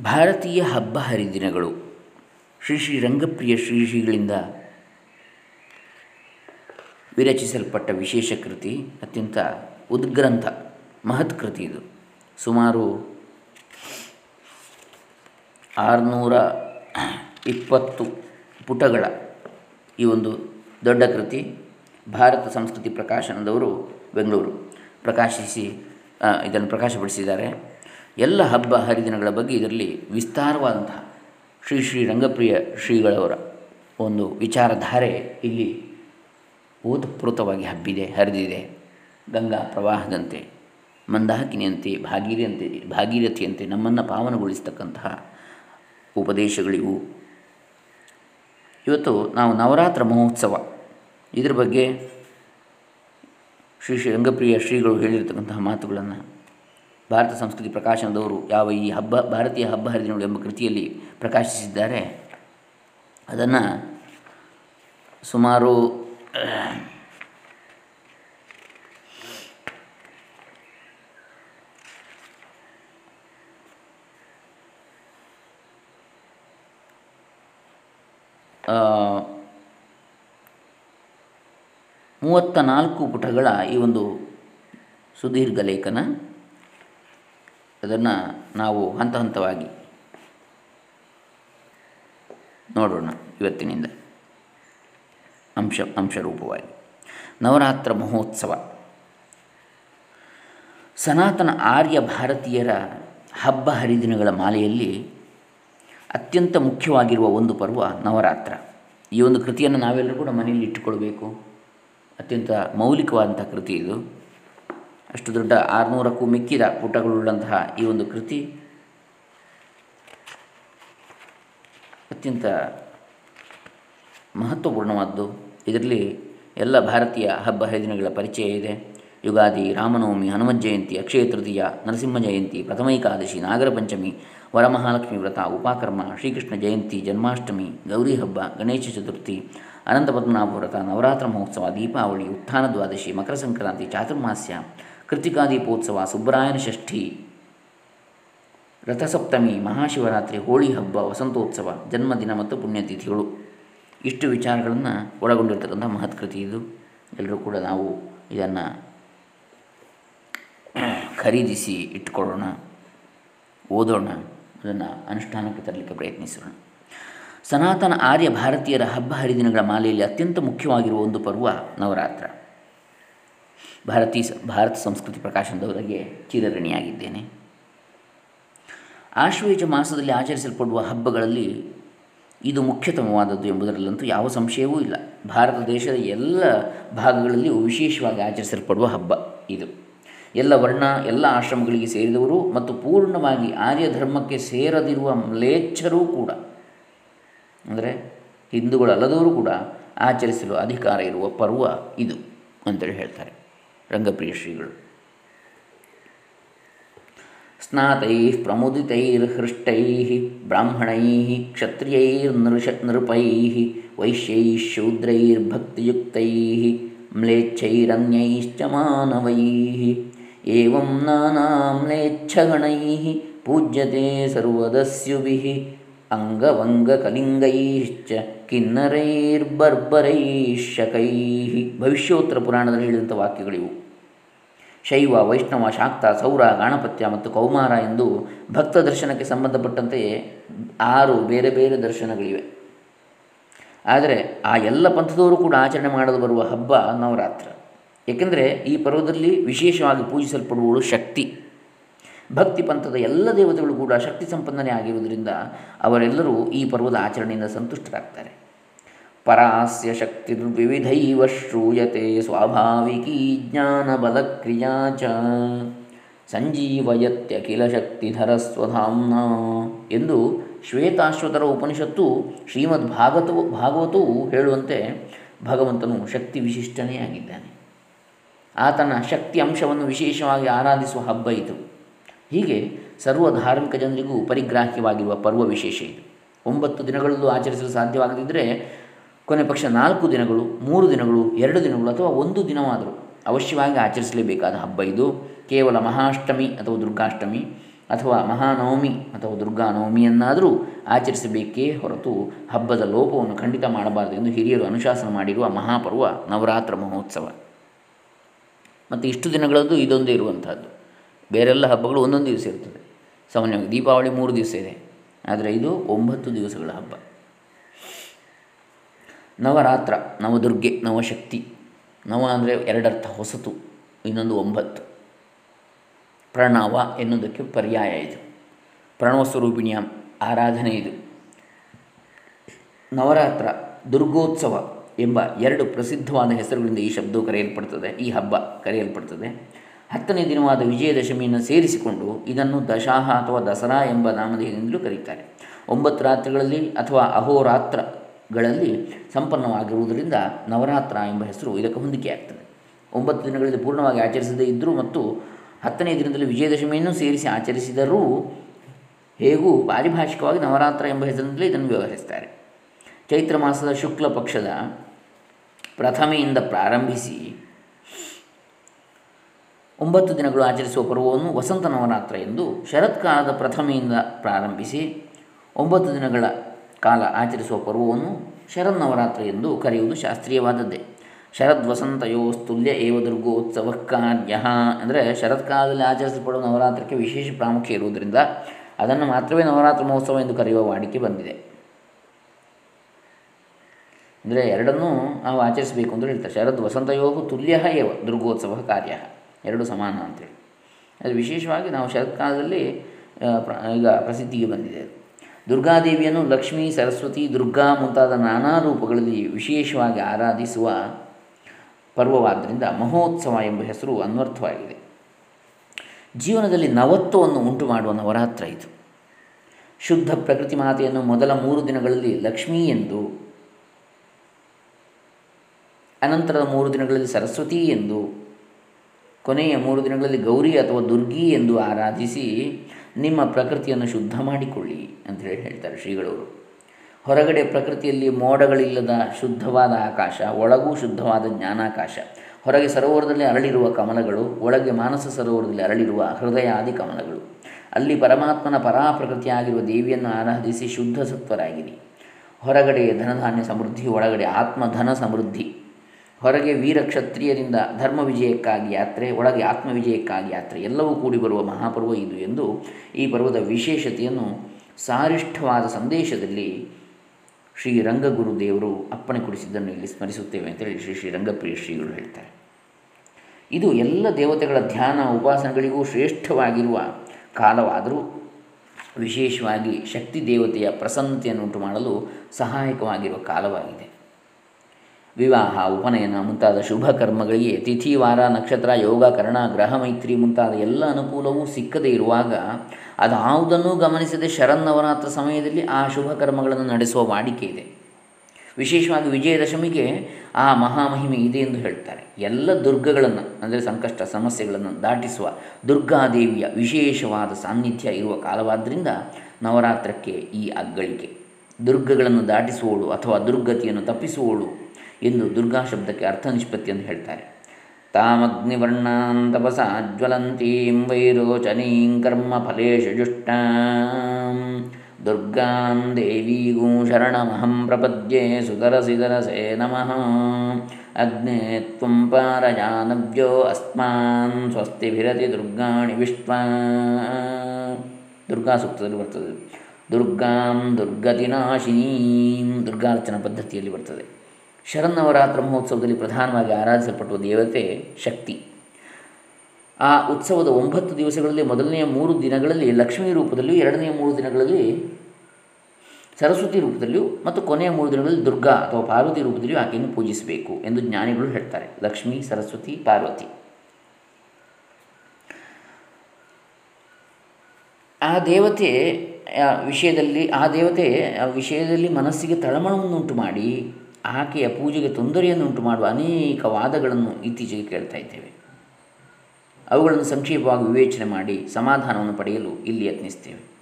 ಭಾರತೀಯ ಹಬ್ಬ ಹರಿದಿನಗಳು. ಶ್ರೀ ಶ್ರೀ ರಂಗಪ್ರಿಯ ಶ್ರೀ ಶ್ರೀಗಳಿಂದ ವಿರಚಿಸಲ್ಪಟ್ಟ ವಿಶೇಷ ಕೃತಿ, ಅತ್ಯಂತ ಉದ್ಗ್ರಂಥ, ಮಹತ್ ಕೃತಿ ಇದು. ಸುಮಾರು ಆರುನೂರ ಇಪ್ಪತ್ತು ಪುಟಗಳ ಈ ಒಂದು ದೊಡ್ಡ ಕೃತಿ ಭಾರತ ಸಂಸ್ಕೃತಿ ಪ್ರಕಾಶನದವರು ಬೆಂಗಳೂರು ಪ್ರಕಾಶಿಸಿ ಇದನ್ನು ಪ್ರಕಾಶಪಡಿಸಿದ್ದಾರೆ. ಎಲ್ಲ ಹಬ್ಬ ಹರಿದಿನಗಳ ಬಗ್ಗೆ ಇದರಲ್ಲಿ ವಿಸ್ತಾರವಾದಂತಹ ಶ್ರೀ ಶ್ರೀ ರಂಗಪ್ರಿಯ ಶ್ರೀಗಳವರ ಒಂದು ವಿಚಾರಧಾರೆ ಇಲ್ಲಿ ಓತಪ್ರೋತವಾಗಿ ಹಬ್ಬಿದೆ, ಹರಿದಿದೆ. ಗಂಗಾ ಪ್ರವಾಹದಂತೆ ಮಂದಾಕಿನಿಯಂತೆ ಭಾಗೀರಿಯಂತೆ, ಭಾಗೀರಥಿಯಂತೆ ನಮ್ಮನ್ನು ಪಾವನಗೊಳಿಸ್ತಕ್ಕಂತಹ ಉಪದೇಶಗಳಿವು. ಇವತ್ತು ನಾವು ನವರಾತ್ರ ಮಹೋತ್ಸವ. ಇದರ ಬಗ್ಗೆ ಶ್ರೀ ಶ್ರೀ ರಂಗಪ್ರಿಯ ಶ್ರೀಗಳು ಹೇಳಿರ್ತಕ್ಕಂತಹ ಮಾತುಗಳನ್ನು ಭಾರತ ಸಂಸ್ಕೃತಿ ಪ್ರಕಾಶನದವರು ಯಾವ ಈ ಹಬ್ಬ, ಭಾರತೀಯ ಹಬ್ಬ ಹರಿದಿನಗಳು ಎಂಬ ಕೃತಿಯಲ್ಲಿ ಪ್ರಕಾಶಿಸಿದ್ದಾರೆ. ಅದನ್ನು ಸುಮಾರು ಮೂವತ್ತ ನಾಲ್ಕು ಪುಟಗಳ ಈ ಒಂದು ಸುದೀರ್ಘ ಲೇಖನ ಅದನ್ನು ನಾವು ಹಂತ ಹಂತವಾಗಿ ನೋಡೋಣ ಇವತ್ತಿನಿಂದ. ಅಂಶ, ಅಂಶರೂಪವಾಗಿ. ನವರಾತ್ರ ಮಹೋತ್ಸವ. ಸನಾತನ ಆರ್ಯ ಭಾರತೀಯರ ಹಬ್ಬ ಹರಿದಿನಗಳ ಮಾಲೆಯಲ್ಲಿ ಅತ್ಯಂತ ಮುಖ್ಯವಾಗಿರುವ ಒಂದು ಪರ್ವ ನವರಾತ್ರ. ಈ ಒಂದು ಕೃತಿಯನ್ನು ನಾವೆಲ್ಲರೂ ಕೂಡ ಮನೆಯಲ್ಲಿ ಇಟ್ಟುಕೊಳ್ಬೇಕು. ಅತ್ಯಂತ ಮೌಲಿಕವಾದಂಥ ಕೃತಿ ಇದು. ಅಷ್ಟು ದೊಡ್ಡ ಆರುನೂರಕ್ಕೂ ಮಿಕ್ಕಿದ ಪುಟಗಳುಳ್ಳಂತಹ ಈ ಒಂದು ಕೃತಿ. ಅತ್ಯಂತ ಮಹತ್ವಪೂರ್ಣವಾದ್ದು. ಇದರಲ್ಲಿ ಎಲ್ಲ ಭಾರತೀಯ ಹಬ್ಬ ಹರಿದಿನಗಳ ಪರಿಚಯ ಇದೆ. ಯುಗಾದಿ, ರಾಮನವಮಿ ಹನುಮತ್ ಜಯಂತಿ, ಅಕ್ಷಯ ತೃತೀಯ, ನರಸಿಂಹ ಜಯಂತಿ, ಪ್ರಥಮ ಏಕಾದಶಿ, ನಾಗರ ಪಂಚಮಿ, ವರಮಹಾಲಕ್ಷ್ಮಿ ವ್ರತ, ಉಪಾಕರ್ಮ, ಶ್ರೀಕೃಷ್ಣ ಜಯಂತಿ, ಜನ್ಮಾಷ್ಟಮಿ, ಗೌರಿ ಹಬ್ಬ, ಗಣೇಶ ಚತುರ್ಥಿ ಅನಂತ ಪದ್ಮನಾಭ ವ್ರತ, ನವರಾತ್ರ ಮಹೋತ್ಸವ, ದೀಪಾವಳಿ, ಉತ್ಥಾನ ದ್ವಾದಶಿ, ಮಕರ ಸಂಕ್ರಾಂತಿ, ಚಾತುರ್ಮಾಸ್ಯ ಕೃತಿಕಾ ದೀಪೋತ್ಸವ ಸುಬ್ರಾಯನ ಷಷ್ಠಿ, ರಥಸಪ್ತಮಿ, ಮಹಾಶಿವರಾತ್ರಿ, ಹೋಳಿ ಹಬ್ಬ, ವಸಂತೋತ್ಸವ, ಜನ್ಮದಿನ ಮತ್ತು ಪುಣ್ಯತಿಥಿಗಳು. ಇಷ್ಟು ವಿಚಾರಗಳನ್ನು ಒಳಗೊಂಡಿರ್ತಕ್ಕಂಥ ಮಹತ್ಕೃತಿ ಇದು. ಎಲ್ಲರೂ ಕೂಡ ನಾವು ಇದನ್ನು ಖರೀದಿಸಿ ಇಟ್ಕೊಳ್ಳೋಣ, ಓದೋಣ, ಅದನ್ನು ಅನುಷ್ಠಾನಕ್ಕೆ ತರಲಿಕ್ಕೆ ಪ್ರಯತ್ನಿಸೋಣ. ಸನಾತನ ಆರ್ಯ ಭಾರತೀಯರ ಹಬ್ಬ ಹರಿದಿನಗಳ ಮಾಲೆಯಲ್ಲಿ ಅತ್ಯಂತ ಮುಖ್ಯವಾಗಿರುವ ಒಂದು ಪರ್ವ ನವರಾತ್ರ. ಭಾರತೀ ಭಾರತ ಸಂಸ್ಕೃತಿ ಪ್ರಕಾಶನದವರಿಗೆ ಚಿರಋಣಿಯಾಗಿದ್ದೇನೆ. ಆಶ್ವೇಜ ಮಾಸದಲ್ಲಿ ಆಚರಿಸಲ್ಪಡುವ ಹಬ್ಬಗಳಲ್ಲಿ ಇದು ಮುಖ್ಯತಮವಾದದ್ದು ಎಂಬುದರಲ್ಲಂತೂ ಯಾವ ಸಂಶಯವೂ ಇಲ್ಲ. ಭಾರತ ದೇಶದ ಎಲ್ಲ ಭಾಗಗಳಲ್ಲಿಯೂ ವಿಶೇಷವಾಗಿ ಆಚರಿಸಲ್ಪಡುವ ಹಬ್ಬ ಇದು. ಎಲ್ಲ ವರ್ಣ, ಎಲ್ಲ ಆಶ್ರಮಗಳಿಗೆ ಸೇರಿದವರು ಮತ್ತು ಪೂರ್ಣವಾಗಿ ಆರ್ಯ ಧರ್ಮಕ್ಕೆ ಸೇರದಿರುವ ಮ್ಲೇಚ್ಛರೂ ಕೂಡ, ಅಂದರೆ ಹಿಂದೂಗಳಲ್ಲದವರು ಕೂಡ ಆಚರಿಸಲು ಅಧಿಕಾರ ಇರುವ ಪರ್ವ ಇದು ಅಂತೇಳಿ ಹೇಳ್ತಾರೆ. ರಂಗಪ್ರಿಯ ಶ್ರೀಗಳು ಸ್ನಾತೈ ಪ್ರಮುದಿತೈರ್ಹೃಷ್ಟೈ ಬ್ರಾಹ್ಮಣೈ ಕ್ಷತ್ರಿಯೈರ್ನೃಷ ನೃಪೈ ವೈಶ್ಯೈ ಶೂದ್ರೈರ್ಭಕ್ತಿಯುಕ್ತೈ ಮ್ಲೇಚ್ಛೈರನ್ಯೈಶ್ಚ ಮಾನವೈ ಏವಂ ನಾನಾ ಮ್ಲೇಚ್ಛಗಣೈ ಪೂಜ್ಯತೆ ಸರ್ವದಸ್ಯುಭಿಃ ಅಂಗವಂಗಕಲಿಂಗೈಶ್ಚ ಕಿನ್ನರೈರ್ಬರ್ಬರೈಶಕೈ ಭವಿಷ್ಯೋತ್ತರ ಪುರಾಣದಲ್ಲಿ ಹೇಳಿದಂಥ ವಾಕ್ಯಗಳಿವು ಶೈವ, ವೈಷ್ಣವ, ಶಾಕ್ತ, ಸೌರ, ಗಾಣಪತ್ಯ ಮತ್ತು ಕೌಮಾರ ಎಂದು ಭಕ್ತ ದರ್ಶನಕ್ಕೆ ಸಂಬಂಧಪಟ್ಟಂತೆ ಆರು ಬೇರೆ ಬೇರೆ ದರ್ಶನಗಳಿವೆ. ಆದರೆ ಆ ಎಲ್ಲ ಪಂಥದವರು ಕೂಡ ಆಚರಣೆ ಮಾಡಲು ಬರುವ ಹಬ್ಬ ನವರಾತ್ರ. ಏಕೆಂದರೆ ಈ ಪರ್ವದಲ್ಲಿ ವಿಶೇಷವಾಗಿ ಪೂಜಿಸಲ್ಪಡುವಳು ಶಕ್ತಿ. ಭಕ್ತಿ ಪಂಥದ ಎಲ್ಲ ದೇವತೆಗಳು ಕೂಡ ಶಕ್ತಿ ಸಂಪನ್ನನೆ ಆಗಿರುವುದರಿಂದ ಅವರೆಲ್ಲರೂ ಈ ಪರ್ವದ ಆಚರಣೆಯಿಂದ ಸಂತುಷ್ಟರಾಗ್ತಾರೆ. ಪರಾಸ್ಯ ಶಕ್ತಿರ್ವಿವಿಧೈವ ಶ್ರೂಯತೆ ಸ್ವಾಭಾವಿಕೀ ಜ್ಞಾನಬಲಕ್ರಿಯಾ ಚ ಸಂಜೀವಯತ್ಯಖಿಲ ಶಕ್ತಿಧರ ಸ್ವಧಾಮ್ನ ಎಂದು ಶ್ವೇತಾಶ್ವತರ ಉಪನಿಷತ್ತು ಶ್ರೀಮದ್ ಭಾಗವತವು ಭಾಗವತವು ಹೇಳುವಂತೆ ಭಗವಂತನು ಶಕ್ತಿ ವಿಶಿಷ್ಟನೇ ಆಗಿದ್ದಾನೆ. ಆತನ ಶಕ್ತಿ ಅಂಶವನ್ನು ವಿಶೇಷವಾಗಿ ಆರಾಧಿಸುವ ಹಬ್ಬ ಇದು. ಹೀಗೆ ಸರ್ವ ಧಾರ್ಮಿಕ ಜನರಿಗೂ ಪರಿಗ್ರಾಹ್ಯವಾಗಿರುವ ಪರ್ವ ವಿಶೇಷ ಇದು. ಒಂಬತ್ತು ದಿನಗಳಲ್ಲೂ ಆಚರಿಸಲು ಸಾಧ್ಯವಾಗದಿದ್ದರೆ ಕೊನೆ ಪಕ್ಷ ನಾಲ್ಕು ದಿನಗಳು, ಮೂರು ದಿನಗಳು, ಎರಡು ದಿನಗಳು ಅಥವಾ ಒಂದು ದಿನವಾದರೂ ಅವಶ್ಯವಾಗಿ ಆಚರಿಸಲೇಬೇಕಾದ ಹಬ್ಬ ಇದು. ಕೇವಲ ಮಹಾಷ್ಟಮಿ ಅಥವಾ ದುರ್ಗಾಷ್ಟಮಿ ಅಥವಾ ಮಹಾನವಮಿ ಅಥವಾ ದುರ್ಗಾ ನವಮಿಯನ್ನಾದರೂ ಆಚರಿಸಬೇಕೇ ಹೊರತು ಹಬ್ಬದ ಲೋಪವನ್ನು ಖಂಡಿತ ಮಾಡಬಾರದು ಎಂದು ಹಿರಿಯರು ಅನುಶಾಸನ ಮಾಡಿರುವ ಮಹಾಪರ್ವ ನವರಾತ್ರ ಮಹೋತ್ಸವ. ಮತ್ತು ಇಷ್ಟು ದಿನಗಳದ್ದು ಇದೊಂದೇ ಇರುವಂಥದ್ದು ಬೇರೆಲ್ಲ ಹಬ್ಬಗಳು ಒಂದೊಂದು ದಿವಸ ಇರ್ತದೆ. ಸಾಮಾನ್ಯವಾಗಿ ದೀಪಾವಳಿ ಮೂರು ದಿವಸ ಇದೆ. ಆದರೆ ಇದು ಒಂಬತ್ತು ದಿವಸಗಳ ಹಬ್ಬ. ನವರಾತ್ರ, ನವದುರ್ಗೆ, ನವಶಕ್ತಿ. ನವ ಅಂದರೆ ಎರಡರ್ಥ, ಹೊಸತು, ಇನ್ನೊಂದು ಒಂಬತ್ತು. ಪ್ರಣವ ಎನ್ನುವುದಕ್ಕೆ ಪರ್ಯಾಯ ಇದು. ಪ್ರಣವ ಸ್ವರೂಪಿಣಿಯ ಆರಾಧನೆ ಇದು. ನವರಾತ್ರ, ದುರ್ಗೋತ್ಸವ ಎಂಬ ಎರಡು ಪ್ರಸಿದ್ಧವಾದ ಹೆಸರುಗಳಿಂದ ಈ ಶಬ್ದವು ಕರೆಯಲ್ಪಡ್ತದೆ, ಈ ಹಬ್ಬ ಕರೆಯಲ್ಪಡ್ತದೆ. ಹತ್ತನೇ ದಿನವಾದ ವಿಜಯದಶಮಿಯನ್ನು ಸೇರಿಸಿಕೊಂಡು ಇದನ್ನು ದಶಾಹ ಅಥವಾ ದಸರಾ ಎಂಬ ನಾಮಧೇಯದಿಂದಲೂ ಕರೀತಾರೆ. ಒಂಬತ್ತು ರಾತ್ರಿಗಳಲ್ಲಿ ಅಥವಾ ಅಹೋರಾತ್ರಗಳಲ್ಲಿ ಸಂಪನ್ನವಾಗಿರುವುದರಿಂದ ನವರಾತ್ರ ಎಂಬ ಹೆಸರು ಇದಕ್ಕೆ ಹೊಂದಿಕೆಯಾಗ್ತದೆ ಒಂಬತ್ತು ದಿನಗಳಲ್ಲಿ ಪೂರ್ಣವಾಗಿ ಆಚರಿಸದೇ ಇದ್ದರೂ ಮತ್ತು ಹತ್ತನೇ ದಿನದಲ್ಲಿ ವಿಜಯದಶಮಿಯನ್ನು ಸೇರಿಸಿ ಆಚರಿಸಿದರೂ ಹೇಗೂ ಪಾರಿಭಾಷಿಕವಾಗಿ ನವರಾತ್ರ ಎಂಬ ಹೆಸರಿನಲ್ಲಿ ಇದನ್ನು ವ್ಯವಹರಿಸ್ತಾರೆ. ಚೈತ್ರ ಮಾಸದ ಶುಕ್ಲ ಪಕ್ಷದ ಪ್ರಥಮೆಯಿಂದ ಪ್ರಾರಂಭಿಸಿ ಒಂಬತ್ತು ದಿನಗಳು ಆಚರಿಸುವ ಪರ್ವವನ್ನು ವಸಂತ ನವರಾತ್ರ ಎಂದು ಶರತ್ಕಾಲದ ಪ್ರಥಮೆಯಿಂದ ಪ್ರಾರಂಭಿಸಿ ಒಂಬತ್ತು ದಿನಗಳ ಕಾಲ ಆಚರಿಸುವ ಪರ್ವವನ್ನು ಶರನ್ನವರಾತ್ರಿ ಎಂದು ಕರೆಯುವುದು ಶಾಸ್ತ್ರೀಯವಾದದ್ದೇ. ಶರದ್ ವಸಂತಯೋಸ್ತುಲ್ಯ ಏವ ದುರ್ಗೋತ್ಸವ ಕಾರ್ಯ ಅಂದರೆ ಶರತ್ಕಾಲದಲ್ಲಿ ಆಚರಿಸಲ್ಪಡುವ ನವರಾತ್ರಕ್ಕೆ ವಿಶೇಷ ಪ್ರಾಮುಖ್ಯ ಇರುವುದರಿಂದ ಅದನ್ನು ಮಾತ್ರವೇ ನವರಾತ್ರಿ ಮಹೋತ್ಸವ ಎಂದು ಕರೆಯುವ ವಾಡಿಕೆ ಬಂದಿದೆ. ಅಂದರೆ ಎರಡನ್ನೂ ನಾವು ಆಚರಿಸಬೇಕು ಅಂತ ಹೇಳ್ತಾರೆ, ಶರದ್ ವಸಂತಯೋಗು ತುಲ್ಯ ಏವ ದುರ್ಗೋತ್ಸವ ಕಾರ್ಯ, ಎರಡು ಸಮಾನ ಅಂತೇಳಿ. ಅದು ವಿಶೇಷವಾಗಿ ನಾವು ಶರತ್ಕಾಲದಲ್ಲಿ ಈಗ ಪ್ರಸಿದ್ಧಿಗೆ ಬಂದಿದೆ ದುರ್ಗಾದೇವಿಯನ್ನು ಲಕ್ಷ್ಮೀ, ಸರಸ್ವತಿ, ದುರ್ಗಾ ಮುಂತಾದ ನಾನಾ ರೂಪಗಳಲ್ಲಿ ವಿಶೇಷವಾಗಿ ಆರಾಧಿಸುವ ಪರ್ವವಾದ್ದರಿಂದ ಮಹೋತ್ಸವ ಎಂಬ ಹೆಸರು ಅನ್ವರ್ಥವಾಗಿದೆ. ಜೀವನದಲ್ಲಿ ನವತ್ವವನ್ನು ಉಂಟು ಮಾಡುವ ನವರಾತ್ರ ಇದು. ಶುದ್ಧ ಪ್ರಕೃತಿ ಮಾತೆಯನ್ನು ಮೊದಲ ಮೂರು ದಿನಗಳಲ್ಲಿ ಲಕ್ಷ್ಮೀ ಎಂದು ಅನಂತರದ ಮೂರು ದಿನಗಳಲ್ಲಿ ಸರಸ್ವತಿ ಎಂದು, ಕೊನೆಯ ಮೂರು ದಿನಗಳಲ್ಲಿ ಗೌರಿ ಅಥವಾ ದುರ್ಗಿ ಎಂದು ಆರಾಧಿಸಿ ನಿಮ್ಮ ಪ್ರಕೃತಿಯನ್ನು ಶುದ್ಧ ಮಾಡಿಕೊಳ್ಳಿ ಅಂತೇಳಿ ಹೇಳ್ತಾರೆ ಶ್ರೀಗಳವರು. ಹೊರಗಡೆ ಪ್ರಕೃತಿಯಲ್ಲಿ ಮೋಡಗಳಿಲ್ಲದ ಶುದ್ಧವಾದ ಆಕಾಶ, ಒಳಗೂ ಶುದ್ಧವಾದ ಜ್ಞಾನಾಕಾಶ. ಹೊರಗೆ ಸರೋವರದಲ್ಲಿ ಅರಳಿರುವ ಕಮಲಗಳು, ಒಳಗೆ ಮಾನಸ ಸರೋವರದಲ್ಲಿ ಅರಳಿರುವ ಹೃದಯಾದಿ ಕಮಲಗಳು. ಅಲ್ಲಿ ಪರಮಾತ್ಮನ ಪರಾಪ್ರಕೃತಿಯಾಗಿರುವ ದೇವಿಯನ್ನು ಆರಾಧಿಸಿ ಶುದ್ಧ ಸತ್ವರಾಗಿರಿ. ಹೊರಗಡೆ ಧನಧಾನ್ಯ ಸಮೃದ್ಧಿ, ಒಳಗಡೆ ಆತ್ಮಧನ ಸಮೃದ್ಧಿ. ಹೊರಗೆ ವೀರಕ್ಷತ್ರಿಯರಿಂದ ಧರ್ಮ ವಿಜಯಕ್ಕಾಗಿ ಯಾತ್ರೆ, ಒಳಗೆ ಆತ್ಮ ವಿಜಯಕ್ಕಾಗಿ ಯಾತ್ರೆ, ಎಲ್ಲವೂ ಕೂಡಿ ಬರುವ ಮಹಾಪರ್ವ ಇದು ಎಂದು ಈ ಪರ್ವದ ವಿಶೇಷತೆಯನ್ನು ಸಾರಿಷ್ಠವಾದ ಸಂದೇಶದಲ್ಲಿ ಶ್ರೀ ರಂಗಗುರು ದೇವರು ಅಪ್ಪಣೆ ಕೊಡಿಸಿದ್ದನ್ನು ಇಲ್ಲಿ ಸ್ಮರಿಸುತ್ತೇವೆ ಅಂತೇಳಿ ಶ್ರೀ ಶ್ರೀ ರಂಗಪ್ರಿಯ ಶ್ರೀಗಳು ಹೇಳ್ತಾರೆ. ಇದು ಎಲ್ಲ ದೇವತೆಗಳ ಧ್ಯಾನ ಉಪಾಸನೆಗಳಿಗೂ ಶ್ರೇಷ್ಠವಾಗಿರುವ ಕಾಲವಾದರೂ ವಿಶೇಷವಾಗಿ ಶಕ್ತಿ ದೇವತೆಯ ಪ್ರಸನ್ನತೆಯನ್ನುಂಟು ಮಾಡಲು ಸಹಾಯಕವಾಗಿರುವ ಕಾಲವಾಗಿದೆ. ವಿವಾಹ, ಉಪನಯನ ಮುಂತಾದ ಶುಭ ಕರ್ಮಗಳಿಗೆ ತಿಥಿ, ವಾರ, ನಕ್ಷತ್ರ, ಯೋಗ, ಕರ್ಣ, ಗ್ರಹ, ಮೈತ್ರಿ ಮುಂತಾದ ಎಲ್ಲ ಅನುಕೂಲವೂ ಸಿಕ್ಕದೇ ಇರುವಾಗ ಅದಾವುದನ್ನು ಗಮನಿಸದೆ ಶರನ್ನವರಾತ್ರ ಸಮಯದಲ್ಲಿ ಆ ಶುಭ ಕರ್ಮಗಳನ್ನು ನಡೆಸುವ ವಾಡಿಕೆ ಇದೆ. ವಿಶೇಷವಾಗಿ ವಿಜಯದಶಮಿಗೆ ಆ ಮಹಾಮಹಿಮೆ ಇದೆ ಎಂದು ಹೇಳ್ತಾರೆ. ಎಲ್ಲ ದುರ್ಗಗಳನ್ನು, ಅಂದರೆ ಸಂಕಷ್ಟ, ಸಮಸ್ಯೆಗಳನ್ನು ದಾಟಿಸುವ ದುರ್ಗಾದೇವಿಯ ವಿಶೇಷವಾದ ಸಾನ್ನಿಧ್ಯ ಇರುವ ಕಾಲವಾದ್ದರಿಂದ ನವರಾತ್ರಕ್ಕೆ ಈ ಅಗ್ಗಳಿಕೆ. ದುರ್ಗಗಳನ್ನು ದಾಟಿಸುವಳು ಅಥವಾ ದುರ್ಗತಿಯನ್ನು ತಪ್ಪಿಸುವವಳು ಎಂದು ದುರ್ಗಾ ಶಬ್ದಕ್ಕೆ ಅರ್ಥ ನಿಷ್ಪತ್ತಿಯನ್ನು ಹೇಳ್ತಾರೆ. ತಾಮಗ್ನಿವರ್ಣಾಂ ತಪಸಾ ಜ್ವಲಂತೀಂ ವೈರೋಚನೀಂ ಕರ್ಮ ಫಲೇಶು ಜುಷ್ಟಾಂ. ದುರ್ಗಾಂ ದೇವೀಗೂ ಶರಣಮಹಂ ಪ್ರಪದ್ಯೆ ಸುಧರಸಿಧರಸೇ ನಮಃ. ಅಗ್ನೇ ತ್ವಂ ಪಾರಜಾನವ್ಯೋ ಅಸ್ಮಾನ್ ಸ್ವಸ್ತಿಭಿರತಿ ದುರ್ಗಾಣಿ ವಿಶ್ವಾ. ದುರ್ಗಾ ಸೂಕ್ತದಲ್ಲಿ ಬರ್ತದೆ. ದುರ್ಗಾಂ ದುರ್ಗತಿನಾಶಿನೀಂ. ದುರ್ಗಾರ್ಚನಾ ಪದ್ಧತಿಯಲ್ಲಿ ಬರ್ತದೆ. ಶರನ್ನವರಾತ್ರ ಮಹೋತ್ಸವದಲ್ಲಿ ಪ್ರಧಾನವಾಗಿ ಆರಾಧಿಸಲ್ಪಟ್ಟುವ ದೇವತೆ ಶಕ್ತಿ. ಆ ಉತ್ಸವದ ಒಂಬತ್ತು ದಿವಸಗಳಲ್ಲಿ ಮೊದಲನೆಯ ಮೂರು ದಿನಗಳಲ್ಲಿ ಲಕ್ಷ್ಮಿ ರೂಪದಲ್ಲಿಯೂ ಎರಡನೆಯ ಮೂರು ದಿನಗಳಲ್ಲಿ ಸರಸ್ವತಿ ರೂಪದಲ್ಲಿಯೂ ಮತ್ತು ಕೊನೆಯ ಮೂರು ದಿನಗಳಲ್ಲಿ ದುರ್ಗಾ ಅಥವಾ ಪಾರ್ವತಿ ರೂಪದಲ್ಲಿಯೂ ಆಕೆಯನ್ನು ಪೂಜಿಸಬೇಕು ಎಂದು ಜ್ಞಾನಿಗಳು ಹೇಳ್ತಾರೆ. ಲಕ್ಷ್ಮೀ, ಸರಸ್ವತಿ, ಪಾರ್ವತಿ. ಆ ದೇವತೆ ವಿಷಯದಲ್ಲಿ, ಆ ದೇವತೆ ಆ ವಿಷಯದಲ್ಲಿ ಮನಸ್ಸಿಗೆ ತಳಮಳವನ್ನುಂಟು ಮಾಡಿ ಆಕೆಯ ಪೂಜೆಗೆ ತೊಂದರೆಯನ್ನು ಉಂಟು ಮಾಡುವ ಅನೇಕ ವಾದಗಳನ್ನು ಇತ್ತೀಚೆಗೆ ಕೇಳ್ತಾ ಇದ್ದೇವೆ. ಅವುಗಳನ್ನು ಸಂಕ್ಷೇಪವಾಗಿ ವಿವೇಚನೆ ಮಾಡಿ ಸಮಾಧಾನವನ್ನು ಪಡೆಯಲು ಇಲ್ಲಿ ಯತ್ನಿಸ್ತೇವೆ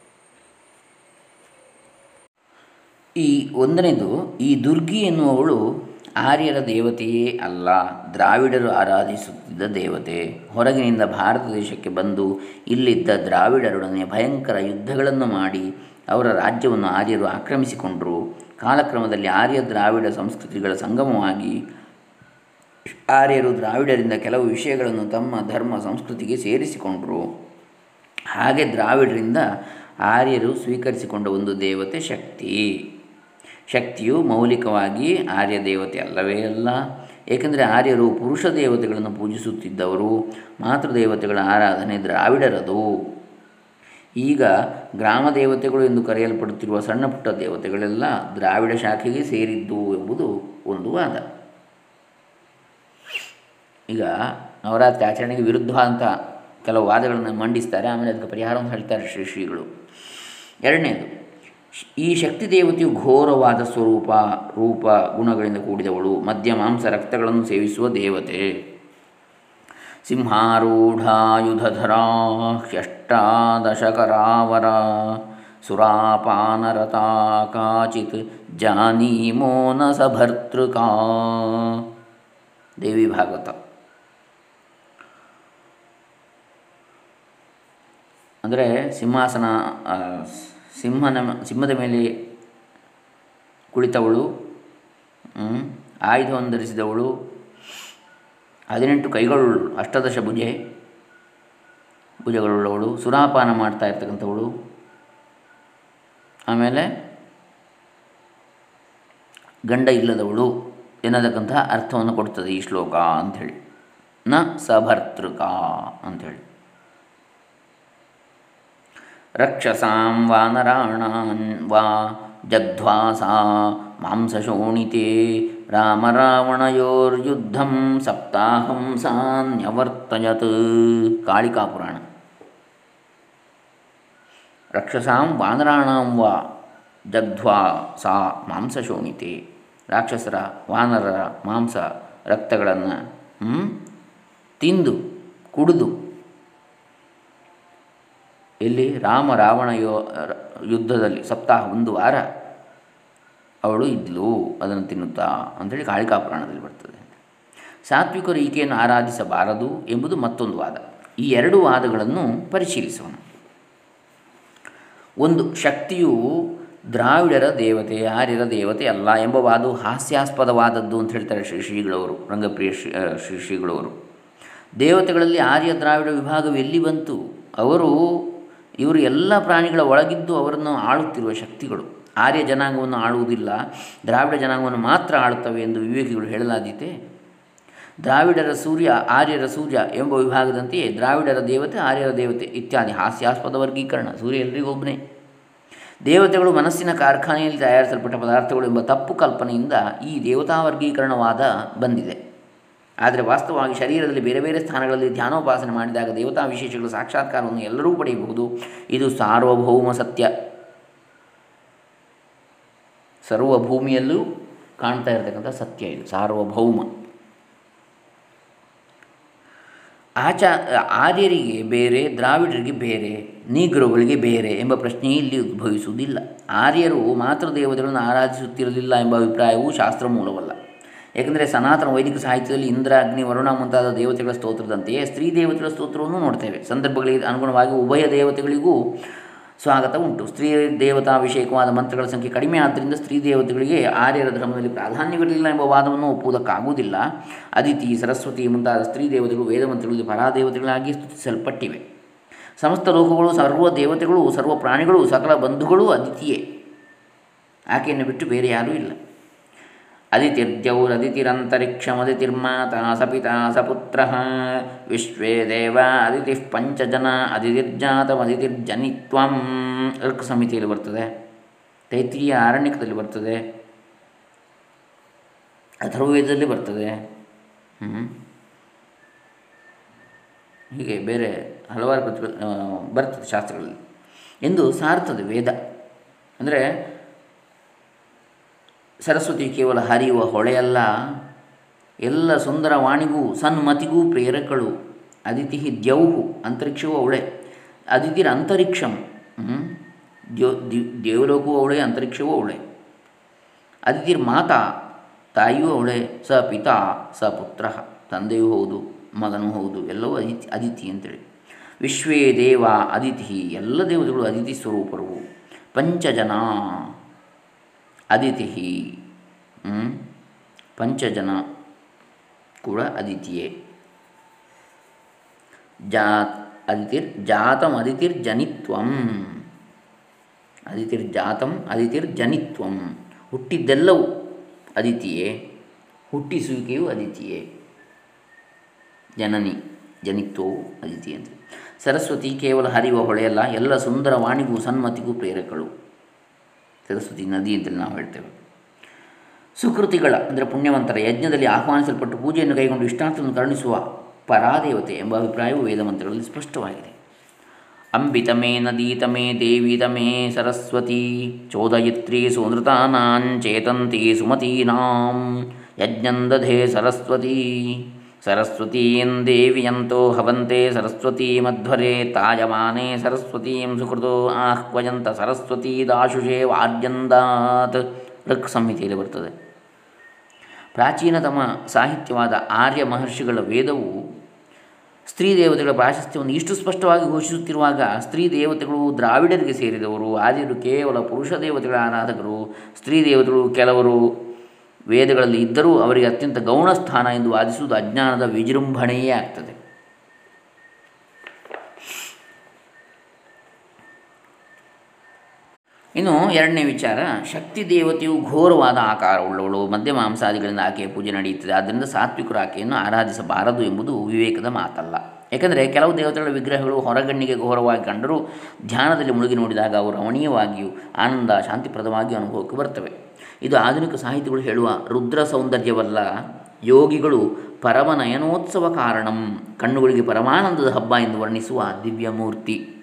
ಈ ಒಂದನೇದು, ಈ ದುರ್ಗಿ ಎನ್ನುವವಳು ಆರ್ಯರ ದೇವತೆಯೇ ಅಲ್ಲ, ದ್ರಾವಿಡರು ಆರಾಧಿಸುತ್ತಿದ್ದ ದೇವತೆ. ಹೊರಗಿನಿಂದ ಭಾರತ ದೇಶಕ್ಕೆ ಬಂದು ಇಲ್ಲಿದ್ದ ದ್ರಾವಿಡರೊಡನೆ ಭಯಂಕರ ಯುದ್ಧಗಳನ್ನು ಮಾಡಿ ಅವರ ರಾಜ್ಯವನ್ನು ಆರ್ಯರು ಆಕ್ರಮಿಸಿಕೊಂಡರು. ಕಾಲಕ್ರಮದಲ್ಲಿ ಆರ್ಯ ದ್ರಾವಿಡ ಸಂಸ್ಕೃತಿಗಳ ಸಂಗಮವಾಗಿ ಆರ್ಯರು ದ್ರಾವಿಡರಿಂದ ಕೆಲವು ವಿಷಯಗಳನ್ನು ತಮ್ಮ ಧರ್ಮ ಸಂಸ್ಕೃತಿಗೆ ಸೇರಿಸಿಕೊಂಡರು. ಹಾಗೆ ದ್ರಾವಿಡರಿಂದ ಆರ್ಯರು ಸ್ವೀಕರಿಸಿಕೊಂಡ ಒಂದು ದೇವತೆ ಶಕ್ತಿ. ಶಕ್ತಿಯು ಮೌಲಿಕವಾಗಿ ಆರ್ಯ ದೇವತೆ ಅಲ್ಲವೇ ಅಲ್ಲ. ಏಕೆಂದರೆ ಆರ್ಯರು ಪುರುಷ ದೇವತೆಗಳನ್ನು ಪೂಜಿಸುತ್ತಿದ್ದವರು ಮಾತೃದೇವತೆಗಳ ಆರಾಧನೆ ದ್ರಾವಿಡರದು. ಈಗ ಗ್ರಾಮ ದೇವತೆಗಳು ಎಂದು ಕರೆಯಲ್ಪಡುತ್ತಿರುವ ಸಣ್ಣ ಪುಟ್ಟ ದೇವತೆಗಳೆಲ್ಲ ದ್ರಾವಿಡ ಶಾಖೆಗೆ ಸೇರಿದ್ದು ಎಂಬುದು ಒಂದು ವಾದ. ಈಗ ನವರಾತ್ರಿ ಆಚರಣೆಗೆ ವಿರುದ್ಧ ಅಂತ ಕೆಲವು ವಾದಗಳನ್ನು ಮಂಡಿಸ್ತಾರೆ, ಆಮೇಲೆ ಅದಕ್ಕೆ ಪರಿಹಾರವನ್ನು ಹೇಳ್ತಾರೆ ಶ್ರೀ ಶ್ರೀಗಳು. ಎರಡನೇದು, ಈ ಶಕ್ತಿ ದೇವತೆಯು ಘೋರವಾದ ಸ್ವರೂಪ, ರೂಪ, ಗುಣಗಳಿಂದ ಕೂಡಿದವಳು ಮಧ್ಯ ಮಾಂಸ, ರಕ್ತಗಳನ್ನು ಸೇವಿಸುವ ದೇವತೆ. ಸಿಂಹಾರೂಢಾಯುಧಧರಾ ಹ್ಯಷ್ಟಾದಶಕರಾವರ ಸುರಾಪಾನರತಾ ಕಾಚಿತ್ ಜಾನೀಮೋ ನ ಸಭರ್ತೃಕಾ ದೇವಿ ಭಾಗವತ ಅಂದರೆ ಸಿಂಹಾಸನ ಸಿಂಹನ ಸಿಂಹದ ಮೇಲೆ ಕುಳಿತವಳು ಆಯುಧವನ್ನು ಧರಿಸಿದವಳು ಹದಿನೆಂಟು ಕೈಗಳು ಅಷ್ಟದಶ ಭುಜೆ, ಭುಜಗಳುಳ್ಳವಳು, ಸುರಾಪಾನ ಮಾಡ್ತಾ ಇರ್ತಕ್ಕಂಥವಳು. ಆಮೇಲೆ ಗಂಡ ಇಲ್ಲದವಳು ಎನ್ನತಕ್ಕಂತಹ ಅರ್ಥವನ್ನು ಕೊಡ್ತದೆ ಈ ಶ್ಲೋಕ ಅಂಥೇಳಿ. ನ ಸಭರ್ತೃಕ ಅಂಥೇಳಿ. ರಕ್ಷಸಾಂ ವಾನರಾಣಾನ್ ವಾ ಜಗ್ಧ್ವಾಸಾ ಮಾಂಸಶೋಣಿತೆ ರಾಮರಾವಣಯೋರ್ಯುದ್ಧಂ ಸಪ್ತಾಹಂ ಸಾನ್ಯವರ್ತಯತ್ ಕಾಳಿಕಾಪುರಾಣ ರಕ್ಷಸಾಂ ವಾನರಾಣಾಂ ವಾ ಜಗ್ಧ್ವಾ ಸಾ ಮಾಂಸಶೋಣಿತೆ ರಾಕ್ಷಸರ ವಾನರರ ಮಾಂಸ ರಕ್ತಗಳನ್ನು ತಿಂದು ಕುಡಿದು ಇಲ್ಲಿ ರಾಮ ರಾವಣ ಯೋ ಯುದ್ಧದಲ್ಲಿ ಸಪ್ತಾಹ ಒಂದು ವಾರ। ಅವಳು ಇದ್ಲು, ಅದನ್ನು ತಿನ್ನುತ್ತಾ? ಅಂಥೇಳಿ ಕಾಳಿಕಾ ಪುರಾಣದಲ್ಲಿ ಬರ್ತದೆ. ಸಾತ್ವಿಕರು ಈಕೆಯನ್ನು ಆರಾಧಿಸಬಾರದು ಎಂಬುದು ಮತ್ತೊಂದು ವಾದ. ಈ ಎರಡು ವಾದಗಳನ್ನು ಪರಿಶೀಲಿಸೋಣ. ಒಂದು, ಶಕ್ತಿಯು ದ್ರಾವಿಡರ ದೇವತೆ, ಆರ್ಯರ ದೇವತೆ ಅಲ್ಲ ಎಂಬ ವಾದವು ಹಾಸ್ಯಾಸ್ಪದವಾದದ್ದು ಅಂತ ಹೇಳ್ತಾರೆ ಶ್ರೀ ಶ್ರೀಗಳವರು, ರಂಗಪ್ರಿಯ ಶ್ರೀ ಶ್ರೀ ಶ್ರೀಗಳವರು. ದೇವತೆಗಳಲ್ಲಿ ಆರ್ಯ ದ್ರಾವಿಡ ವಿಭಾಗವು ಎಲ್ಲಿ ಬಂತು? ಅವರು, ಇವರು ಎಲ್ಲ ಪ್ರಾಣಿಗಳ ಒಳಗಿದ್ದು ಅವರನ್ನು ಆಳುತ್ತಿರುವ ಶಕ್ತಿಗಳು. ಆರ್ಯ ಜನಾಂಗವನ್ನು ಆಳುವುದಿಲ್ಲ, ದ್ರಾವಿಡ ಜನಾಂಗವನ್ನು ಮಾತ್ರ ಆಳುತ್ತವೆ ಎಂದು ವಿವೇಕಿಗಳು ಹೇಳಲಾದೀತೆ. ದ್ರಾವಿಡರ ಸೂರ್ಯ ಆರ್ಯರ ಸೂರ್ಯ ಎಂಬ ವಿಭಾಗದಂತೆಯೇ ದ್ರಾವಿಡರ ದೇವತೆ ಆರ್ಯರ ದೇವತೆ ಇತ್ಯಾದಿ ಹಾಸ್ಯಾಸ್ಪದ ವರ್ಗೀಕರಣ, ಸೂರ್ಯ ಎಲ್ಲರಿಗೂ ಒಬ್ಬನೇ ದೇವತೆಗಳು ಮನಸ್ಸಿನ ಕಾರ್ಖಾನೆಯಲ್ಲಿ ತಯಾರಿಸಲ್ಪಟ್ಟ ಪದಾರ್ಥಗಳು ಎಂಬ ತಪ್ಪು ಕಲ್ಪನೆಯಿಂದ ಈ ದೇವತಾ ವರ್ಗೀಕರಣವಾದ ಬಂದಿದೆ. ಆದರೆ ವಾಸ್ತವವಾಗಿ ಶರೀರದಲ್ಲಿ ಬೇರೆ ಬೇರೆ ಸ್ಥಾನಗಳಲ್ಲಿ ಧ್ಯಾನೋಪಾಸನೆ ಮಾಡಿದಾಗ ದೇವತಾ ವಿಶೇಷಗಳ ಸಾಕ್ಷಾತ್ಕಾರವನ್ನು ಎಲ್ಲರೂ ಪಡೆಯಬಹುದು. ಇದು ಸಾರ್ವಭೌಮ ಸತ್ಯ. ಸರ್ವಭೂಮಿಯಲ್ಲೂ ಕಾಣ್ತಾ ಇರತಕ್ಕಂಥ ಸತ್ಯ ಇದು, ಸಾರ್ವಭೌಮ. ಆಚಾ, ಆರ್ಯರಿಗೆ ಬೇರೆ, ದ್ರಾವಿಡರಿಗೆ ಬೇರೆ, ನೀಗ್ರೋಗಳಿಗೆ ಬೇರೆ ಎಂಬ ಪ್ರಶ್ನೆ ಇಲ್ಲಿ ಉದ್ಭವಿಸುವುದಿಲ್ಲ. ಆರ್ಯರು ಮಾತ್ರ ದೇವತೆಗಳನ್ನು ಆರಾಧಿಸುತ್ತಿರಲಿಲ್ಲ ಎಂಬ ಅಭಿಪ್ರಾಯವು ಶಾಸ್ತ್ರ ಮೂಲವಲ್ಲ. ಏಕೆಂದರೆ ಸನಾತನ ವೈದಿಕ ಸಾಹಿತ್ಯದಲ್ಲಿ ಇಂದ್ರ, ಅಗ್ನಿ, ವರುಣ ಮುಂತಾದ ದೇವತೆಗಳ ಸ್ತೋತ್ರದಂತೆಯೇ ಸ್ತ್ರೀ ದೇವತೆಗಳ ಸ್ತೋತ್ರವನ್ನು ನೋಡ್ತೇವೆ. ಸಂದರ್ಭಗಳಿಗೆ ಅನುಗುಣವಾಗಿ ಉಭಯ ದೇವತೆಗಳಿಗೂ ಸ್ವಾಗತ ಉಂಟು. ಸ್ತ್ರೀ ದೇವತಾಭಿಷೇಕವಾದ ಮಂತ್ರಗಳ ಸಂಖ್ಯೆ ಕಡಿಮೆ ಆದ್ದರಿಂದ ಸ್ತ್ರೀ ದೇವತೆಗಳಿಗೆ ಆರ್ಯರ ಧರ್ಮದಲ್ಲಿ ಪ್ರಾಧಾನ್ಯವಿರಲಿಲ್ಲ ಎಂಬ ವಾದವನ್ನು ಒಪ್ಪುವುದಕ್ಕಾಗುವುದಿಲ್ಲ. ಅದಿತಿ, ಸರಸ್ವತಿ ಮುಂತಾದ ಸ್ತ್ರೀ ದೇವತೆಗಳು ವೇದ ಮಂತ್ರಗಳಲ್ಲಿ ಪರಾದೇವತೆಗಳಾಗಿ ಸ್ತುತಿಸಲ್ಪಟ್ಟಿವೆ. ಸಮಸ್ತ ಲೋಕಗಳು, ಸರ್ವ ದೇವತೆಗಳು, ಸರ್ವ ಪ್ರಾಣಿಗಳು, ಸಕಲ ಬಂಧುಗಳು ಅದಿತಿಯೇ. ಆಕೆಯನ್ನು ಬಿಟ್ಟು ಬೇರೆ ಯಾರೂ ಇಲ್ಲ. ಅದಿತಿರ್ದ್ಯೌರದಿತಿರಂತರಿಕ್ಷಮದಿತಿರ್ಮಾತಾ ಸಪಿತಾ ಸಪುತ್ರ ವಿಶ್ವೇ ದೇವ ಅದಿತಿ ಪಂಚಜನ ಅದಿತಿರ್ಜಾತಮದಿತಿರ್ಜನಿತ್ವಂ ಋಕ್ ಸಮಿತಿಯಲ್ಲಿ ಬರ್ತದೆ। ತೈತ್ರಿಯ ಆರಣ್ಯಕದಲ್ಲಿ ಬರ್ತದೆ। ಅಥರ್ವೇದದಲ್ಲಿ ಬರ್ತದೆ। ಹೀಗೆ ಬೇರೆ ಹಲವಾರು ಪ್ರತಿಪ ಬರ್ತದೆ ಶಾಸ್ತ್ರಗಳಲ್ಲಿ. ಎಂದು ಸಾರ್ತದೆ ವೇದ. ಅಂದರೆ ಸರಸ್ವತಿ ಕೇವಲ ಹರಿಯುವ ಹೊಳೆಯಲ್ಲ, ಎಲ್ಲ ಸುಂದರ ವಾಣಿಗೂ ಸನ್ಮತಿಗೂ ಪ್ರೇರಕಳು. ಅದಿತಿ ದ್ಯೌಹು, ಅಂತರಿಕ್ಷವೂ ಅವಳೆ. ಅದಿತಿರ ಅಂತರಿಕ್ಷಂ ದ್ಯೋ ದೇವಲೋಕವೂ ಅವಳೆ, ಅಂತರಿಕ್ಷವೂ ಅವಳೆ. ಅದಿತಿರ್ ಮಾತಾ, ತಾಯಿಯೂ ಅವಳೆ, ಸ ಪಿತಾ, ಸ ಪುತ್ರ, ತಂದೆಯೂ ಹೌದು, ಮಗನೂ ಹೌದು, ಎಲ್ಲವೂ ಅದಿತಿ ಅದಿತಿ ಅಂತೇಳಿ. ವಿಶ್ವೇ ದೇವ ಅದಿತಿ ಎಲ್ಲ ದೇವತೆಗಳು ಅದಿತಿ ಸ್ವರೂಪರು. ಪಂಚಜನ ಅದಿತಿ ಪಂಚಜನ ಕೂಡ ಅದಿತಿಯೇ. ಜಾತ್ ಅದಿತಿರ್, ಜಾತಂ ಅದಿತಿರ್ಜನಿತ್ವಂ ಅದಿತಿರ್ಜಾತಂ ಅದಿತಿರ್ಜನಿತ್ವಂ ಹುಟ್ಟಿದ್ದೆಲ್ಲವೂ ಅದಿತಿಯೇ. ಹುಟ್ಟಿಸುವಿಕೆಯು ಅದಿತಿಯೇ. ಜನನಿ, ಜನಿತ್ವವು ಅದಿತಿ ಅಂತ ಸರಸ್ವತಿ ಕೇವಲ ಹರಿವ ಹೊಳೆಯಲ್ಲ, ಎಲ್ಲ ಸುಂದರ ವಾಣಿಗೂ ಸನ್ಮತಿಗೂ ಪ್ರೇರಕಳು. ಸರಸ್ವತಿ ನದಿ ಅಂತೇಳಿ ನಾವು ಹೇಳ್ತೇವೆ. ಸುಕೃತಿಗಳ ಅಂದರೆ ಪುಣ್ಯವಂತರ ಯಜ್ಞದಲ್ಲಿ ಆಹ್ವಾನಿಸಲ್ಪಟ್ಟು ಪೂಜೆಯನ್ನು ಕೈಗೊಂಡು ಇಷ್ಟಾರ್ಥವನ್ನು ಕರುಣಿಸುವ ಪರಾದೇವತೆ ಎಂಬ ಅಭಿಪ್ರಾಯವು ವೇದಮಂತ್ರಗಳಲ್ಲಿ ಸ್ಪಷ್ಟವಾಗಿದೆ. ಅಂಬಿತಮೇ, ನದೀತಮೇ, ದೇವಿತಮೇ, ಸರಸ್ವತಿ, ಚೋದಯಿತ್ರಿ ಸುನೃತಾನಾಂಚೇತಂತಿ ಸುಮತೀನಾಂ, ಯಜ್ಞಂದಧೇ, ಸರಸ್ವತಿ. ಸರಸ್ವತೀಂ ದೇವಿಯಂತೋ ಹವಂತೆ ಸರಸ್ವತೀ ಮಧ್ವರೆ ತಾಯಮಾನೆ ಸರಸ್ವತೀಂ ಸುಕೃತೋ ಆಹ್ವಯಂತ ಸರಸ್ವತೀ ದಾಶುಷೇ ವಾದ್ಯಂದಾತ್ ಋಕ್ ಸಂಹಿತೆಯಲ್ಲಿ ಬರ್ತದೆ. ಪ್ರಾಚೀನತಮ ಸಾಹಿತ್ಯವಾದ ಆರ್ಯ ಮಹರ್ಷಿಗಳ ವೇದವು ಸ್ತ್ರೀ ದೇವತೆಗಳ ಪ್ರಾಶಸ್ತ್ಯವನ್ನು ಇಷ್ಟು ಸ್ಪಷ್ಟವಾಗಿ ಘೋಷಿಸುತ್ತಿರುವಾಗ ಸ್ತ್ರೀ ದೇವತೆಗಳು ದ್ರಾವಿಡರಿಗೆ ಸೇರಿದವರು ಆದಿರು ಕೇವಲ ಪುರುಷ ದೇವತೆಗಳ ಆರಾಧಕರು ಸ್ತ್ರೀ ದೇವತೆಗಳು ಕೆಲವರು. ವೇದಗಳಲ್ಲಿ ಇದ್ದರೂ ಅವರಿಗೆ ಅತ್ಯಂತ ಗೌಣ ಸ್ಥಾನ ಎಂದು ವಾದಿಸುವುದು ಅಜ್ಞಾನದ ವಿಜೃಂಭಣೆಯೇ ಆಗ್ತದೆ. ಇನ್ನು ಎರಡನೇ ವಿಚಾರ, ಶಕ್ತಿ ದೇವತೆಯು ಘೋರವಾದ ಆಕಾರವುಳ್ಳವಳು ಮಧ್ಯ ಮಾಂಸಾದಿಗಳಿಂದ ಆಕೆಯ ಪೂಜೆ ನಡೆಯುತ್ತದೆ. ಆದ್ದರಿಂದ ಸಾತ್ವಿಕರು ಆಕೆಯನ್ನು ಆರಾಧಿಸಬಾರದು ಎಂಬುದು ವಿವೇಕದ ಮಾತಲ್ಲ. ಏಕೆಂದರೆ ಕೆಲವು ದೇವತೆಗಳ ವಿಗ್ರಹಗಳು ಹೊರಗಣ್ಣಿಗೆ ಘೋರವಾಗಿ ಕಂಡರೂ ಧ್ಯಾನದಲ್ಲಿ ಮುಳುಗಿ ನೋಡಿದಾಗ ಅವು ರಮಣೀಯವಾಗಿಯೂ ಆನಂದ, ಶಾಂತಿಪ್ರದವಾಗಿಯೂ ಅನುಭವಕ್ಕೆ ಬರ್ತವೆ ಇದು ಆಧುನಿಕ ಸಾಹಿತಿಗಳು ಹೇಳುವ ರುದ್ರ ಸೌಂದರ್ಯವಲ್ಲ. ಯೋಗಿಗಳು ಪರಮನಯನೋತ್ಸವ ಕಾರಣಂ, ಕಣ್ಣುಗಳಿಗೆ ಪರಮಾನಂದದ ಹಬ್ಬ ಎಂದು ವರ್ಣಿಸುವ ದಿವ್ಯಮೂರ್ತಿ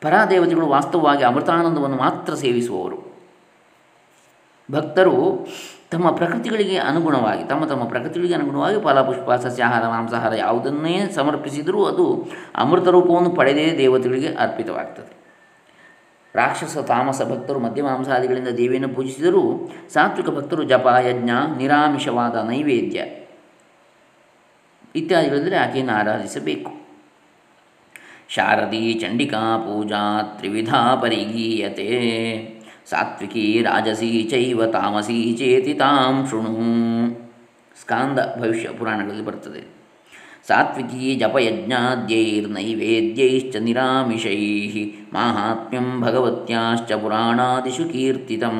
ಪರಾದೇವತೆಗಳು ವಾಸ್ತವವಾಗಿ ಅಮೃತಾನಂದವನ್ನು ಮಾತ್ರ ಸೇವಿಸುವವರು. ಭಕ್ತರು ತಮ್ಮ ಪ್ರಕೃತಿಗಳಿಗೆ ಅನುಗುಣವಾಗಿ, ತಮ್ಮ ತಮ್ಮ ಪ್ರಕೃತಿಗಳಿಗೆ ಅನುಗುಣವಾಗಿ ಫಲಪುಷ್ಪ ಸಸ್ಯಾಹಾರ, ಮಾಂಸಾಹಾರ ಯಾವುದನ್ನೇ ಸಮರ್ಪಿಸಿದರೂ ಅದು ಅಮೃತ ರೂಪವನ್ನು ಪಡೆದೇ ದೇವತೆಗಳಿಗೆ ಅರ್ಪಿತವಾಗ್ತದೆ. ರಾಕ್ಷಸ, ತಾಮಸ ಭಕ್ತರು ಮಧ್ಯಮಾಂಸಾದಿಗಳಿಂದ ದೇವಿಯನ್ನು ಪೂಜಿಸಿದರೂ ಸಾತ್ವಿಕ ಭಕ್ತರು ಜಪ, ಯಜ್ಞ, ನಿರಾಮಿಷವಾದ ನೈವೇದ್ಯ ಇತ್ಯಾದಿಗಳಿಂದಲೇ ಆಕೆಯನ್ನು ಆರಾಧಿಸಬೇಕು. ಶಾರದಿ ಚಂಡಿಕಾ ಪೂಜಾ ತ್ರಿವಿಧಾ ಪರಿಗೀಯತೆ. ಸಾತ್ವಿಕಿ ರಾಜಸಿ ಚೈವ ತಾಮಸಿ ಚೇತಿ ತಾಂ ಶೃಣು. ಸ್ಕಾಂದ ಭವಿಷ್ಯ ಪುರಾಣಗಳಲ್ಲಿ ಬರ್ತದೆ. ಸಾತ್ವಿಕೀ ಜಪಯಜ್ಞಾದ್ಯೈರ್ನೈವೇದ್ಯೈಶ್ಚ ನಿರಾಮಿಷೈ ಮಾಹಾತ್ಮ್ಯಂ ಭಗವತ್ಯಾಶ್ಚ ಪುರಾಣಾದಿಷು ಕೀರ್ತಿತಂ.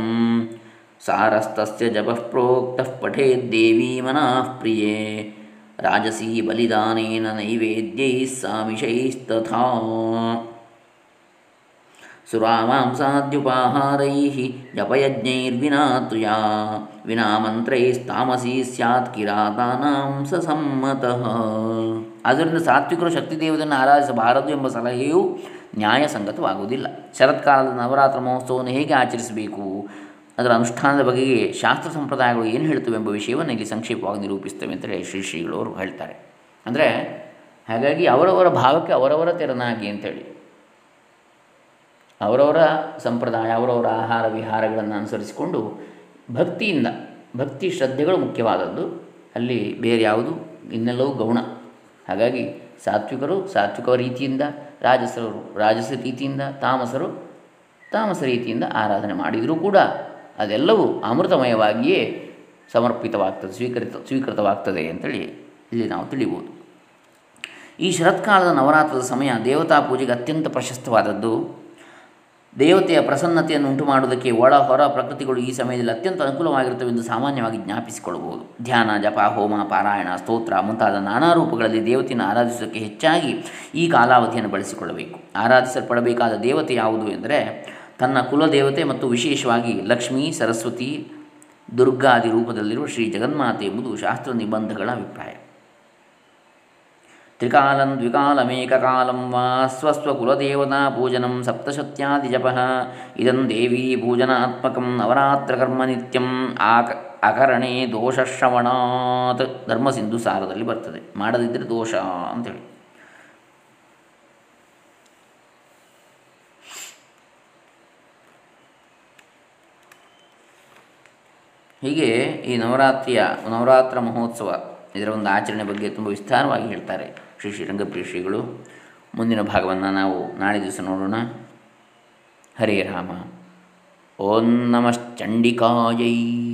ಸಾರಸ್ತಸ್ಯ ಜಪಃ ಪ್ರೋಕ್ತಃ ಪಠೇದ್ದೇವೀ ಮನಃ ಪ್ರಿಯೇ. ರಾಜಸೀ ಬಲಿದಾನೇನ ನೈವೇದ್ಯೈಃ ಜಪಯಜ್ಞೈರ್ವಿನಾ ತುಯಾ ವಿನಾ ಮಂತ್ರೈಸ್ತಾಮಸಿ ಸ್ಯಾತ್ ಕಿರಾತಾನಾಂ ಸಸಮ್ಮತಃ ಆದ್ದರಿಂದ ಸಾತ್ವಿಕರು ಶಕ್ತಿ ದೇವತೆಯನ್ನು ಆರಾಧಿಸಬಾರದು ಎಂಬ ಸಲಹೆಯು ನ್ಯಾಯಸಂಗತವಾಗುವುದಿಲ್ಲ. ಶರತ್ಕಾಲದ ನವರಾತ್ರ ಮಹೋತ್ಸವವನ್ನು ಹೇಗೆ ಆಚರಿಸಬೇಕು? ಅದರ ಅನುಷ್ಠಾನದ ಬಗೆಗೆ ಶಾಸ್ತ್ರ ಸಂಪ್ರದಾಯಗಳು ಏನು ಹೇಳ್ತವೆ ಎಂಬ ವಿಷಯವನ್ನು ಇಲ್ಲಿ ಸಂಕ್ಷೇಪವಾಗಿ ನಿರೂಪಿಸ್ತವೆ ಅಂತ ಹೇಳಿ ಶ್ರೀ ಶ್ರೀಗಳವರು ಹೇಳ್ತಾರೆ. ಅಂದರೆ ಹಾಗಾಗಿ ಅವರವರ ಭಾವಕ್ಕೆ ಅವರವರ ತೆರನಾಗಿ ಅಂತೇಳಿ ಅವರವರ ಸಂಪ್ರದಾಯ, ಅವರವರ ಆಹಾರ ವಿಹಾರಗಳನ್ನು ಅನುಸರಿಸಿಕೊಂಡು ಭಕ್ತಿಯಿಂದ, ಭಕ್ತಿ ಶ್ರದ್ಧೆಗಳು ಮುಖ್ಯವಾದದ್ದು. ಅಲ್ಲಿ ಬೇರೆ ಯಾವುದು ಇನ್ನೆಲ್ಲವೂ ಗೌಣ. ಹಾಗಾಗಿ ಸಾತ್ವಿಕರು ಸಾತ್ವಿಕ ರೀತಿಯಿಂದ, ರಾಜಸರು ರಾಜಸ ರೀತಿಯಿಂದ, ತಾಮಸರು ತಾಮಸ ರೀತಿಯಿಂದ ಆರಾಧನೆ ಮಾಡಿದರೂ ಕೂಡ ಅದೆಲ್ಲವೂ ಅಮೃತಮಯವಾಗಿಯೇ ಸಮರ್ಪಿತವಾಗ್ತದೆ ಸ್ವೀಕೃತ ಸ್ವೀಕೃತವಾಗ್ತದೆ ಅಂತೇಳಿ ಇಲ್ಲಿ ನಾವು ತಿಳಿಬೋದು. ಈ ಶರತ್ಕಾಲದ ನವರಾತ್ರದ ಸಮಯ ದೇವತಾ ಪೂಜೆಗೆ ಅತ್ಯಂತ ಪ್ರಶಸ್ತವಾದದ್ದು. ದೇವತೆಯ ಪ್ರಸನ್ನತೆಯನ್ನು ಉಂಟು ಮಾಡುವುದಕ್ಕೆ ಒಳ ಹೊರ ಪ್ರಕೃತಿಗಳು ಈ ಸಮಯದಲ್ಲಿ ಅತ್ಯಂತ ಅನುಕೂಲವಾಗಿರುತ್ತವೆ ಎಂದು ಸಾಮಾನ್ಯವಾಗಿ ಜ್ಞಾಪಿಸಿಕೊಳ್ಳಬಹುದು. ಧ್ಯಾನ, ಜಪ, ಹೋಮ, ಪಾರಾಯಣ, ಸ್ತೋತ್ರ ಮುಂತಾದ ನಾನಾ ರೂಪಗಳಲ್ಲಿ ದೇವತೆಯನ್ನು ಆರಾಧಿಸುವುದಕ್ಕೆ ಹೆಚ್ಚಾಗಿ ಈ ಕಾಲಾವಧಿಯನ್ನು ಬಳಸಿಕೊಳ್ಳಬೇಕು. ಆರಾಧಿಸಲ್ಪಡಬೇಕಾದ ದೇವತೆ ಯಾವುದು ಎಂದರೆ ತನ್ನ ಕುಲದೇವತೆ ಮತ್ತು ವಿಶೇಷವಾಗಿ ಲಕ್ಷ್ಮೀ, ಸರಸ್ವತಿ, ದುರ್ಗಾದಿ ರೂಪದಲ್ಲಿರುವ ಶ್ರೀ ಜಗನ್ಮಾತೆ ಎಂಬುದು ಶಾಸ್ತ್ರ ನಿಬಂಧಗಳ ಅಭಿಪ್ರಾಯ. ತ್ರಿಕಾಲಂ ದ್ವಿಕಾಲಮೇಕಕಾಲಂ ವಾ ಪೂಜನಂ ಸಪ್ತಶತ್ಯಾದಿಜಪ ಇದಂ ದೇವಿ ಪೂಜನಾತ್ಮಕಂ ನವರಾತ್ರಕರ್ಮ ನಿತ್ಯಂ ಆಕ ಅಕರಣೆ ದೋಷಶ್ರವಣಾತ್ ಧರ್ಮಸಿಂಧು ಸಾರದಲ್ಲಿ ಬರ್ತದೆ. ಮಾಡದಿದ್ದರೆ ದೋಷ ಅಂತೇಳಿ. ಹೀಗೆ ಈ ನವರಾತ್ರಿಯ ನವರಾತ್ರ ಮಹೋತ್ಸವ ಇದರ ಒಂದು ಆಚರಣೆ ಬಗ್ಗೆ ತುಂಬ ವಿಸ್ತಾರವಾಗಿ ಹೇಳ್ತಾರೆ. ಶ್ರೀ ಶ್ರೀರಂಗಪ್ರಿಯ ಮುಂದಿನ ಭಾಗವನ್ನು ನಾವು ನಾಳೆ ದಿವಸ ನೋಡೋಣ. ಹರೇ ರಾಮ. ಓಂ ನಮಶ್ಚಂಡಿಕಾಯೈ